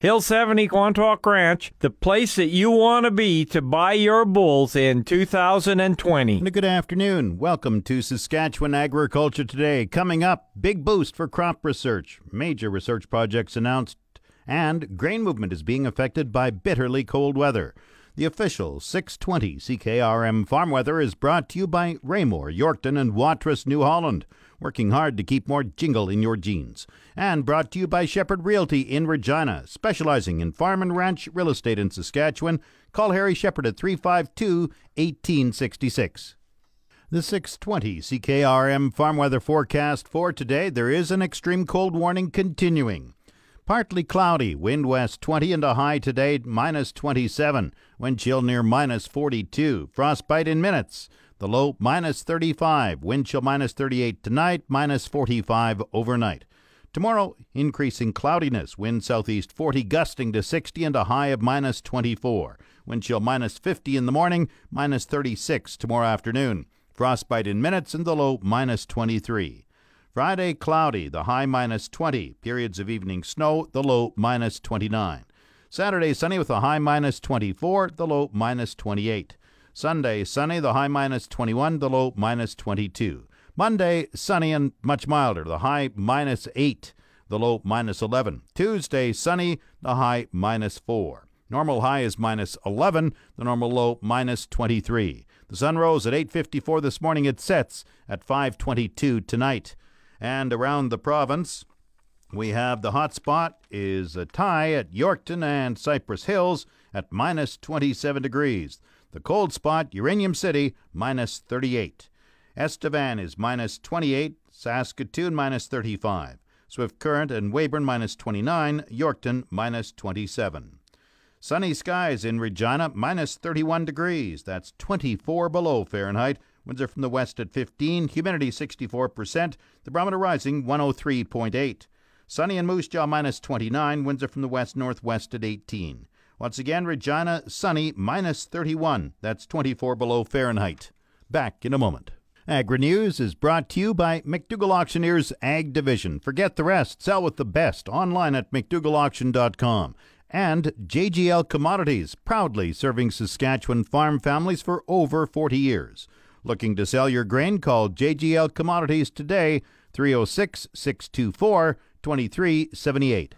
Hill 70 Quantock Ranch, the place that you want to be to buy your bulls in 2020. And a good afternoon. Welcome to Saskatchewan Agriculture Today. Coming up, big boost for crop research. Major research projects announced, and grain movement is being affected by bitterly cold weather. The official 620 CKRM farm weather is brought to you by Raymore, Yorkton, and Watrous, New Holland working hard to keep more jingle in your jeans. And brought to you by Shepherd Realty in Regina, specializing in farm and ranch real estate in Saskatchewan. Call Harry Shepherd at 352 1866. The 620 CKRM farm weather forecast for today there is an extreme cold warning continuing. Partly cloudy, wind west 20 and a high today, minus 27. Wind chill near minus 42. Frostbite in minutes. The low minus 35, wind chill minus 38 tonight, minus 45 overnight. Tomorrow, increasing cloudiness, wind southeast 40 gusting to 60 and a high of minus 24. Wind chill minus 50 in the morning, minus 36 tomorrow afternoon. Frostbite in minutes and the low minus 23. Friday, cloudy, the high minus 20. Periods of evening snow, the low minus 29. Saturday, sunny with a high minus 24, the low minus 28. Sunday, sunny, the high minus 21, the low minus 22. Monday, sunny and much milder, the high minus 8, the low minus 11. Tuesday, sunny, the high minus 4. Normal high is minus 11, the normal low minus 23. The sun rose at 8:54 this morning. It sets at 5:22 tonight. And around the province, we have the hot spot is a tie at Yorkton and Cypress Hills at minus 27 degrees. The cold spot, Uranium City, minus 38. Estevan is minus 28. Saskatoon, minus 35. Swift Current and Weyburn, minus 29. Yorkton, minus 27. Sunny skies in Regina, minus 31 degrees. That's 24 below Fahrenheit. Winds are from the west at 15. Humidity 64%. The barometer rising 103.8. Sunny in Moose Jaw, minus 29. Winds are from the west northwest at 18. Once again, Regina, sunny, minus 31. That's 24 below Fahrenheit. Back in a moment. Agri News is brought to you by McDougall Auctioneers Ag Division. Forget the rest. Sell with the best online at McDougallAuction.com. And JGL Commodities, proudly serving Saskatchewan farm families for over 40 years. Looking to sell your grain? Call JGL Commodities today, 306 624 2378.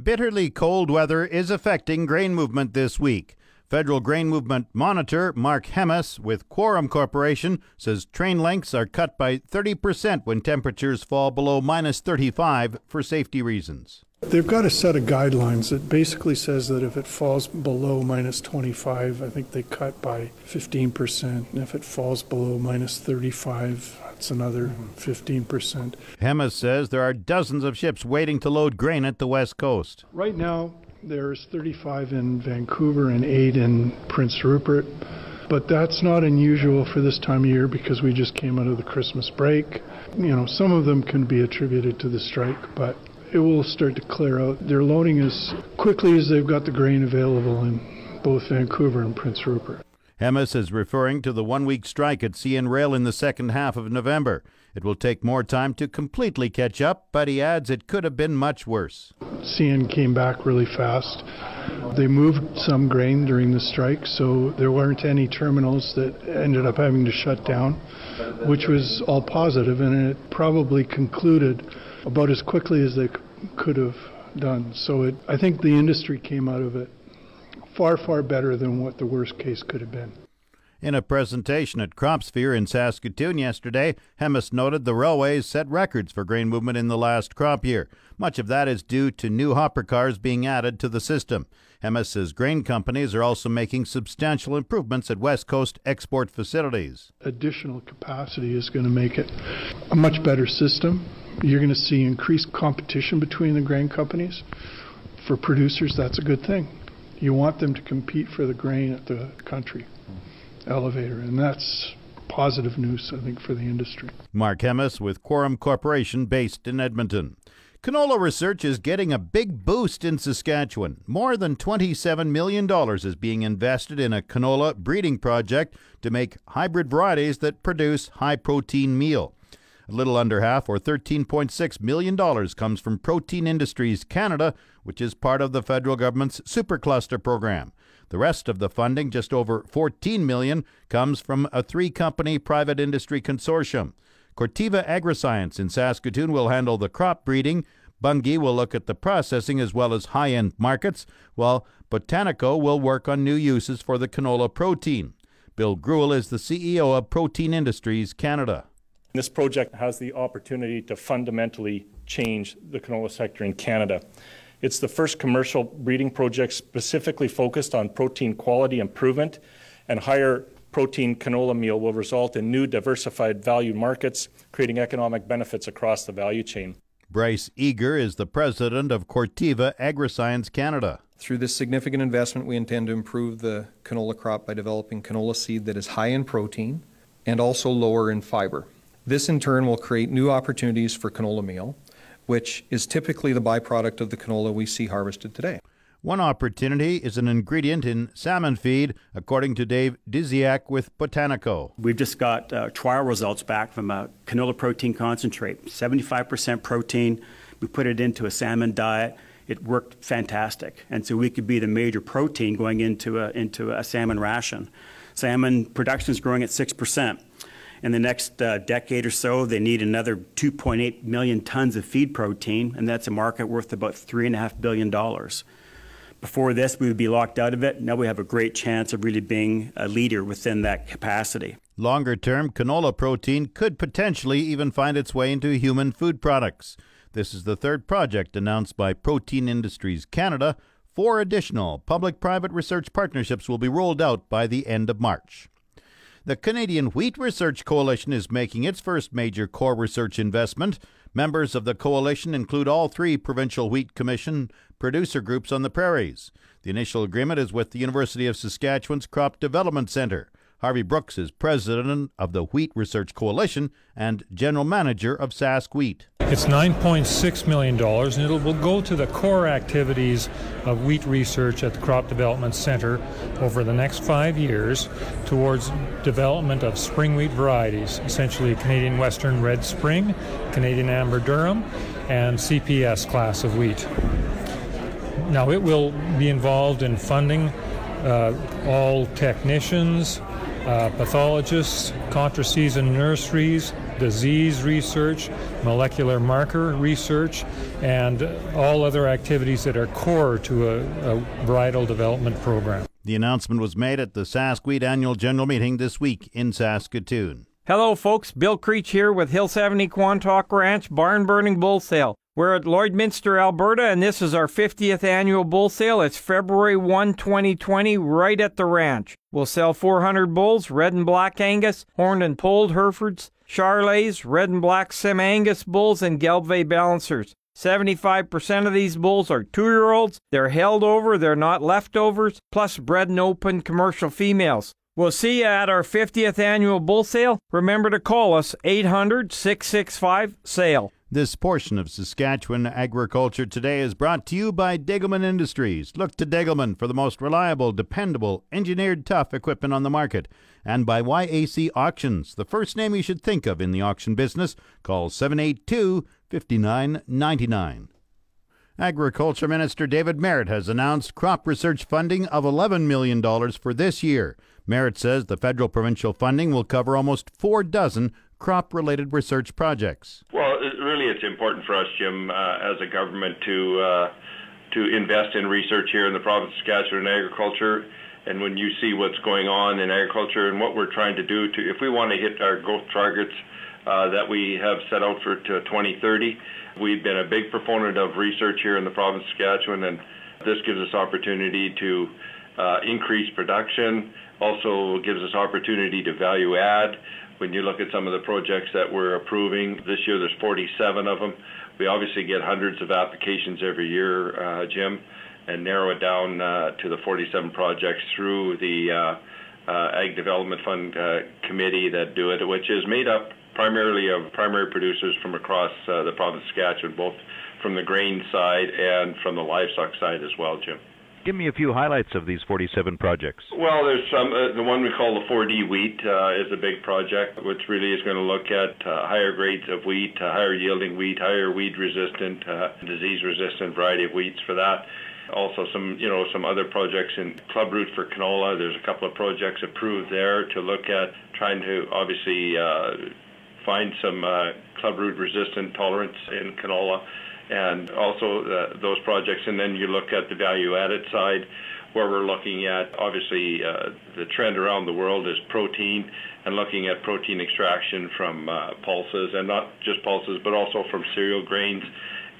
Bitterly cold weather is affecting grain movement this week. Federal Grain Movement Monitor Mark Hemmes with Quorum Corporation says train lengths are cut by 30% when temperatures fall below minus 35 for safety reasons. They've got a set of guidelines that basically says that if it falls below minus 25, I think they cut by 15%. And if it falls below minus 35, that's another 15%. Hemmes says there are dozens of ships waiting to load grain at the west coast. Right now, there's 35 in Vancouver and 8 in Prince Rupert. But that's not unusual for this time of year because we just came out of the Christmas break. You know, some of them can be attributed to the strike, but it will start to clear out. They're loading as quickly as they've got the grain available in both Vancouver and Prince Rupert. Hemmes is referring to the one week strike at CN Rail in the second half of November. It will take more time to completely catch up, but he adds it could have been much worse. CN came back really fast. They moved some grain during the strike, so there weren't any terminals that ended up having to shut down, which was all positive, and it probably concluded about as quickly as they could have done. So it, I think the industry came out of it far, far better than what the worst case could have been. In a presentation at CropSphere in Saskatoon yesterday, Hemmes noted the railways set records for grain movement in the last crop year. Much of that is due to new hopper cars being added to the system. Hemmes says grain companies are also making substantial improvements at West Coast export facilities. Additional capacity is going to make it a much better system. You're going to see increased competition between the grain companies. For producers, that's a good thing. You want them to compete for the grain at the country elevator, and that's positive news, I think, for the industry. Mark Hemmes with Quorum Corporation based in Edmonton. Canola research is getting a big boost in Saskatchewan. More than $27 million is being invested in a canola breeding project to make hybrid varieties that produce high protein meal. A little under half, or $13.6 million, comes from Protein Industries Canada, which is part of the federal government's Supercluster program. The rest of the funding, just over 14 million, comes from a three-company private industry consortium. Corteva Agriscience in Saskatoon will handle the crop breeding. Bunge will look at the processing as well as high-end markets, while Botaneco will work on new uses for the canola protein. Bill Greuel is the CEO of Protein Industries Canada. This project has the opportunity to fundamentally change the canola sector in Canada. It's the first commercial breeding project specifically focused on protein quality improvement, and higher protein canola meal will result in new diversified value markets, creating economic benefits across the value chain. Bryce Eger is the president of Corteva Agriscience Canada. Through this significant investment, we intend to improve the canola crop by developing canola seed that is high in protein and also lower in fiber. This in turn will create new opportunities for canola meal, which is typically the byproduct of the canola we see harvested today. One opportunity is an ingredient in salmon feed, according to Dave Dzisiak with Botaneco. We've just got uh, trial results back from a canola protein concentrate, 75% protein. We put it into a salmon diet. It worked fantastic, and so we could be the major protein going into a into a salmon ration. Salmon production is growing at six percent. In the next uh, decade or so, they need another 2.8 million tons of feed protein, and that's a market worth about $3.5 billion. Before this, we would be locked out of it. Now we have a great chance of really being a leader within that capacity. Longer term, canola protein could potentially even find its way into human food products. This is the third project announced by Protein Industries Canada. Four additional public private research partnerships will be rolled out by the end of March. The Canadian Wheat Research Coalition is making its first major core research investment. Members of the coalition include all three provincial wheat commission producer groups on the prairies. The initial agreement is with the University of Saskatchewan's Crop Development Centre. Harvey Brooks is president of the Wheat Research Coalition and general manager of Sask Wheat. It's $9.6 million, and it will go to the core activities of wheat research at the Crop Development Center over the next five years towards development of spring wheat varieties, essentially Canadian Western Red Spring, Canadian Amber Durum, and CPS class of wheat. Now, it will be involved in funding uh, all technicians, uh, pathologists, contra-season nurseries, disease research, molecular marker research, and all other activities that are core to a, a varietal development program. The announcement was made at the Sask Wheat Annual General Meeting this week in Saskatoon. Hello, folks. Bill Creech here with Hill 70 Quantock Ranch Barn Burning Bull Sale. We're at Lloydminster, Alberta, and this is our 50th annual bull sale. It's February 1, 2020, right at the ranch. We'll sell 400 bulls, red and black Angus, horned and polled Herefords, Charolais, red and black Sim Angus bulls, and Gelbvieh balancers. 75% of these bulls are two year olds. They're held over, they're not leftovers, plus bred and open commercial females. We'll see you at our 50th annual bull sale. Remember to call us 800 665 SALE. This portion of Saskatchewan Agriculture Today is brought to you by Degelman Industries. Look to Degelman for the most reliable, dependable, engineered tough equipment on the market. And by YAC Auctions, the first name you should think of in the auction business. Call 782 5999. Agriculture Minister David Marit has announced crop research funding of $11 million for this year. Marit says the federal provincial funding will cover almost four dozen crop related research projects. Well, really, it's important for us, Jim, uh, as a government to uh, to invest in research here in the province of Saskatchewan in agriculture. And when you see what's going on in agriculture and what we're trying to do to, if we want to hit our growth targets uh, that we have set out for to 2030, we've been a big proponent of research here in the province of Saskatchewan, and this gives us opportunity to uh, increase production. Also gives us opportunity to value add when you look at some of the projects that we're approving, this year there's 47 of them. We obviously get hundreds of applications every year, uh, Jim, and narrow it down uh, to the 47 projects through the uh, Ag Development Fund committee that do it, which is made up primarily of primary producers from across the province of Saskatchewan, both from the grain side and from the livestock side as well, Jim. Give me a few highlights of these 47 projects. Well, there's some. Uh, the one we call the 4D wheat uh, is a big project, which really is going to look at uh, higher grades of wheat, uh, higher yielding wheat, higher weed resistant, uh, disease resistant variety of wheats for that. Also, some you know some other projects in club root for canola. There's a couple of projects approved there to look at trying to obviously uh, find some club root resistant tolerance in canola and also uh, those projects. And then you look at the value added side, where we're looking at obviously uh, the trend around the world is protein and looking at protein extraction from uh, pulses and not just pulses, but also from cereal grains,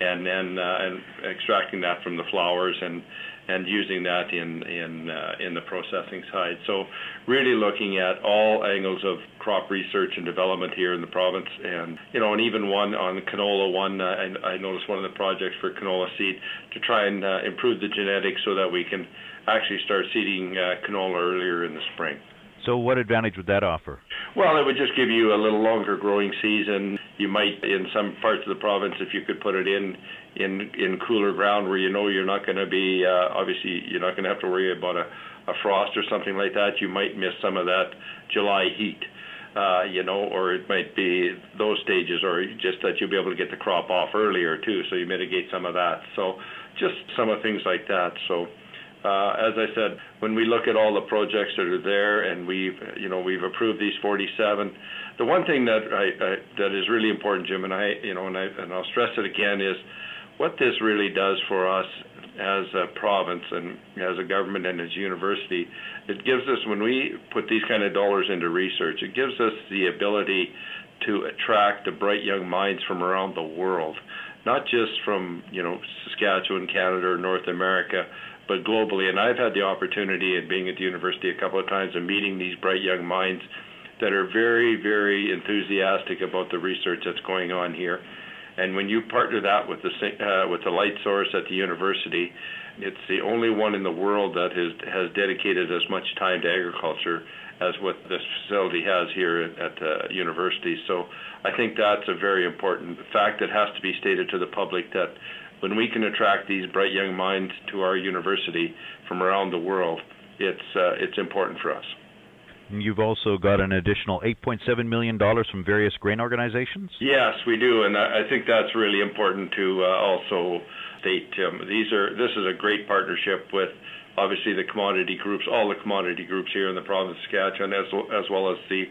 and then uh, and extracting that from the flours and and using that in in uh, in the processing side. So really looking at all angles of crop research and development here in the province, and you know, and even one on canola. One uh, I, I noticed one of the projects for canola seed to try and uh, improve the genetics so that we can actually start seeding uh, canola earlier in the spring. So, what advantage would that offer? Well, it would just give you a little longer growing season. You might, in some parts of the province, if you could put it in in in cooler ground where you know you're not going to be uh, obviously you're not going to have to worry about a, a frost or something like that. You might miss some of that July heat. Uh, you know, or it might be those stages, or just that you'll be able to get the crop off earlier too, so you mitigate some of that. So, just some of things like that. So, uh, as I said, when we look at all the projects that are there, and we've, you know, we've approved these 47. The one thing that I, I that is really important, Jim, and I, you know, and I and I'll stress it again is what this really does for us as a province and as a government and as a university, it gives us when we put these kind of dollars into research, it gives us the ability to attract the bright young minds from around the world, not just from you know Saskatchewan, Canada, or North America, but globally. And I've had the opportunity of being at the university a couple of times and meeting these bright young minds that are very, very enthusiastic about the research that's going on here. And when you partner that with the uh, with the light source at the university, it's the only one in the world that has has dedicated as much time to agriculture as what this facility has here at the university. So I think that's a very important fact that has to be stated to the public that when we can attract these bright young minds to our university from around the world, it's uh, it's important for us. You've also got an additional $8.7 million from various grain organizations? Yes, we do, and I think that's really important to uh, also state, Tim. These are, this is a great partnership with obviously the commodity groups, all the commodity groups here in the province of Saskatchewan, as, as well as the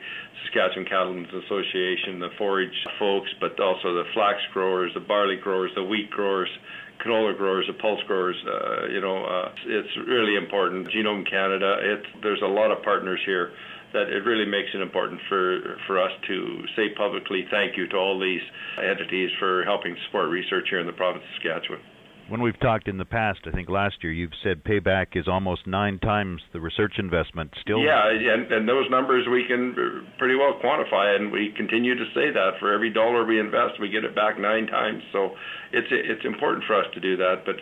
Saskatchewan Cattlemen's Association, the forage folks, but also the flax growers, the barley growers, the wheat growers, canola growers, the pulse growers. Uh, you know, uh, it's really important. Genome Canada, it's, there's a lot of partners here that it really makes it important for for us to say publicly thank you to all these entities for helping support research here in the province of Saskatchewan. When we've talked in the past, I think last year you've said payback is almost nine times the research investment. Still, yeah, and, and those numbers we can pretty well quantify, and we continue to say that for every dollar we invest, we get it back nine times. So it's it's important for us to do that. But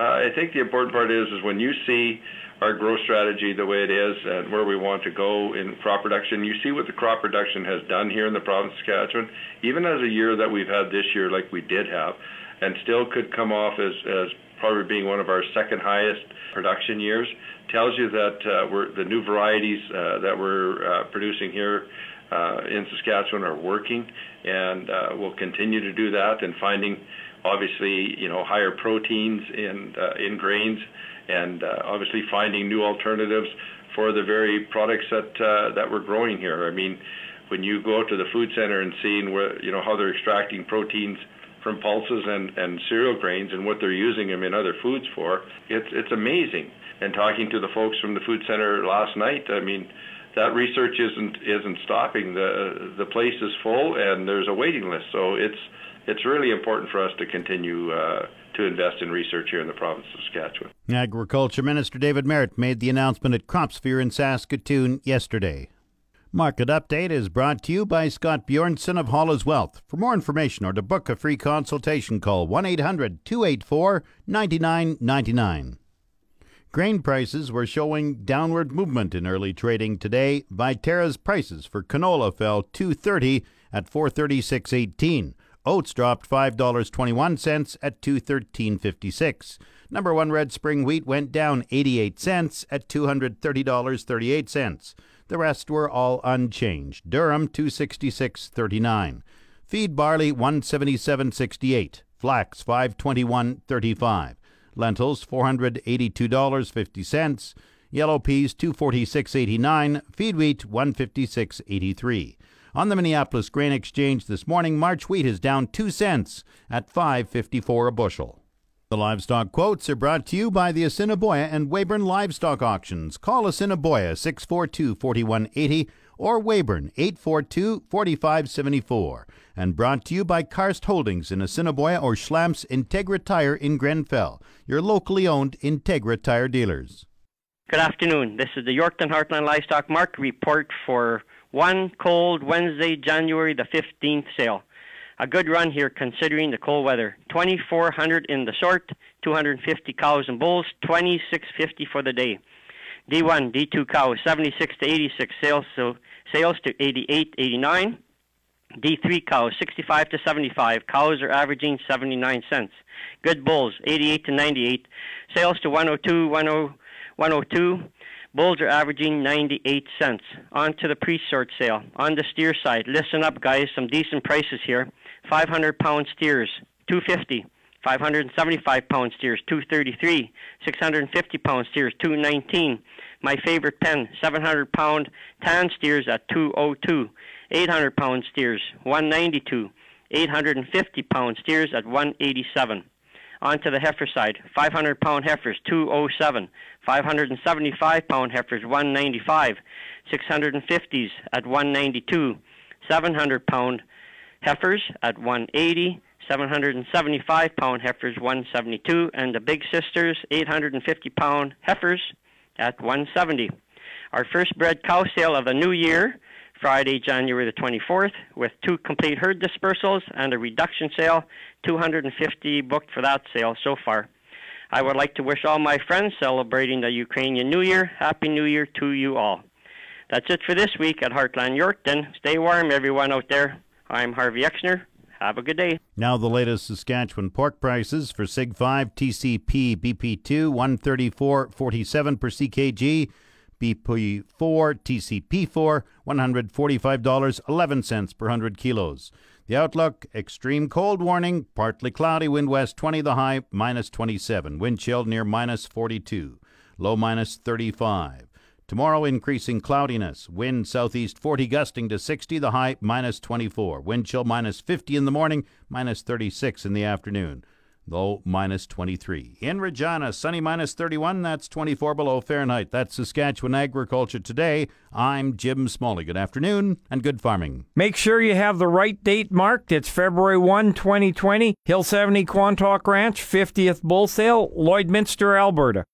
uh, I think the important part is is when you see our growth strategy the way it is and where we want to go in crop production. You see what the crop production has done here in the province of Saskatchewan, even as a year that we've had this year, like we did have and still could come off as, as probably being one of our second highest production years. Tells you that uh, we're, the new varieties uh, that we're uh, producing here uh, in Saskatchewan are working, and uh, we'll continue to do that. And finding, obviously, you know, higher proteins in uh, in grains, and obviously finding new alternatives for the very products that that we're growing here. I mean, when you go to the food center and seeing where you know how they're extracting proteins from pulses and, cereal grains and what they're using them in other foods for. It's it's amazing. And talking to the folks from the food center last night, I mean, that research isn't isn't stopping. The the place is full and there's a waiting list. So it's it's really important for us to continue uh, to invest in research here in the province of Saskatchewan. Agriculture Minister David Marit made the announcement at CropSphere in Saskatoon yesterday. Market Update is brought to you by Scott Bjornson of Hall's Wealth. For more information or to book a free consultation, call 1 800 284 9999. Grain prices were showing downward movement in early trading today. Viterra's prices for canola fell 230 at 436.18. Oats dropped $5.21 at 213.56. Number one red spring wheat went down 88 cents at $230.38. The rest were all unchanged. Durum 266.39. Feed barley 177.68. Flax 521.35. Lentils $482.50. Yellow peas 246.89. Feed wheat 156.83. On the Minneapolis Grain Exchange this morning, March wheat is down 2 cents at 5.54 a bushel. The livestock quotes are brought to you by the Assiniboia and Weyburn Livestock Auctions. Call Assiniboia 642 4180 or Weyburn 842 4574. And brought to you by Karst Holdings in Assiniboia or Schlamps Integra Tire in Grenfell, your locally owned Integra Tire dealers. Good afternoon. This is the Yorkton Heartland Livestock Market Report for one cold Wednesday, January the 15th sale a good run here considering the cold weather. 2,400 in the sort, 250 cows and bulls, 2,650 for the day. D1, D2 cows, 76 to 86 sales, so sales to 88, 89. D3 cows, 65 to 75. Cows are averaging 79 cents. Good bulls, 88 to 98. Sales to 102, 10, 102. Bulls are averaging 98 cents. On to the pre-sort sale. On the steer side, listen up, guys. Some decent prices here. 500 pound steers, 250. 575 pound steers, 233. 650 pound steers, 219. My favorite pen, 700 pound tan steers at 202. 800 pound steers, 192. 850 pound steers at 187. On to the heifer side, 500 pound heifers, 207. 575 pound heifers, 195. 650s at 192. 700 pound heifers at 180, 775 pound heifers 172, and the big sisters 850 pound heifers at 170. Our first bred cow sale of the new year, Friday, January the 24th, with two complete herd dispersals and a reduction sale, 250 booked for that sale so far. I would like to wish all my friends celebrating the Ukrainian New Year Happy New Year to you all. That's it for this week at Heartland Yorkton. Stay warm, everyone out there. I'm Harvey Exner. Have a good day. Now the latest Saskatchewan pork prices for Sig 5 TCP BP2 134.47 per CKG. BP4 TCP4 $145.11 per 100 kilos. The outlook extreme cold warning, partly cloudy, wind west 20, the high minus 27, wind chill near minus 42, low minus 35. Tomorrow, increasing cloudiness. Wind southeast 40 gusting to 60, the high minus 24. Wind chill minus 50 in the morning, minus 36 in the afternoon. Low minus 23. In Regina, sunny minus 31, that's 24 below Fahrenheit. That's Saskatchewan Agriculture Today. I'm Jim Smalley. Good afternoon and good farming. Make sure you have the right date marked. It's February 1, 2020. Hill 70 Quantock Ranch, 50th Bull Sale, Lloydminster, Alberta.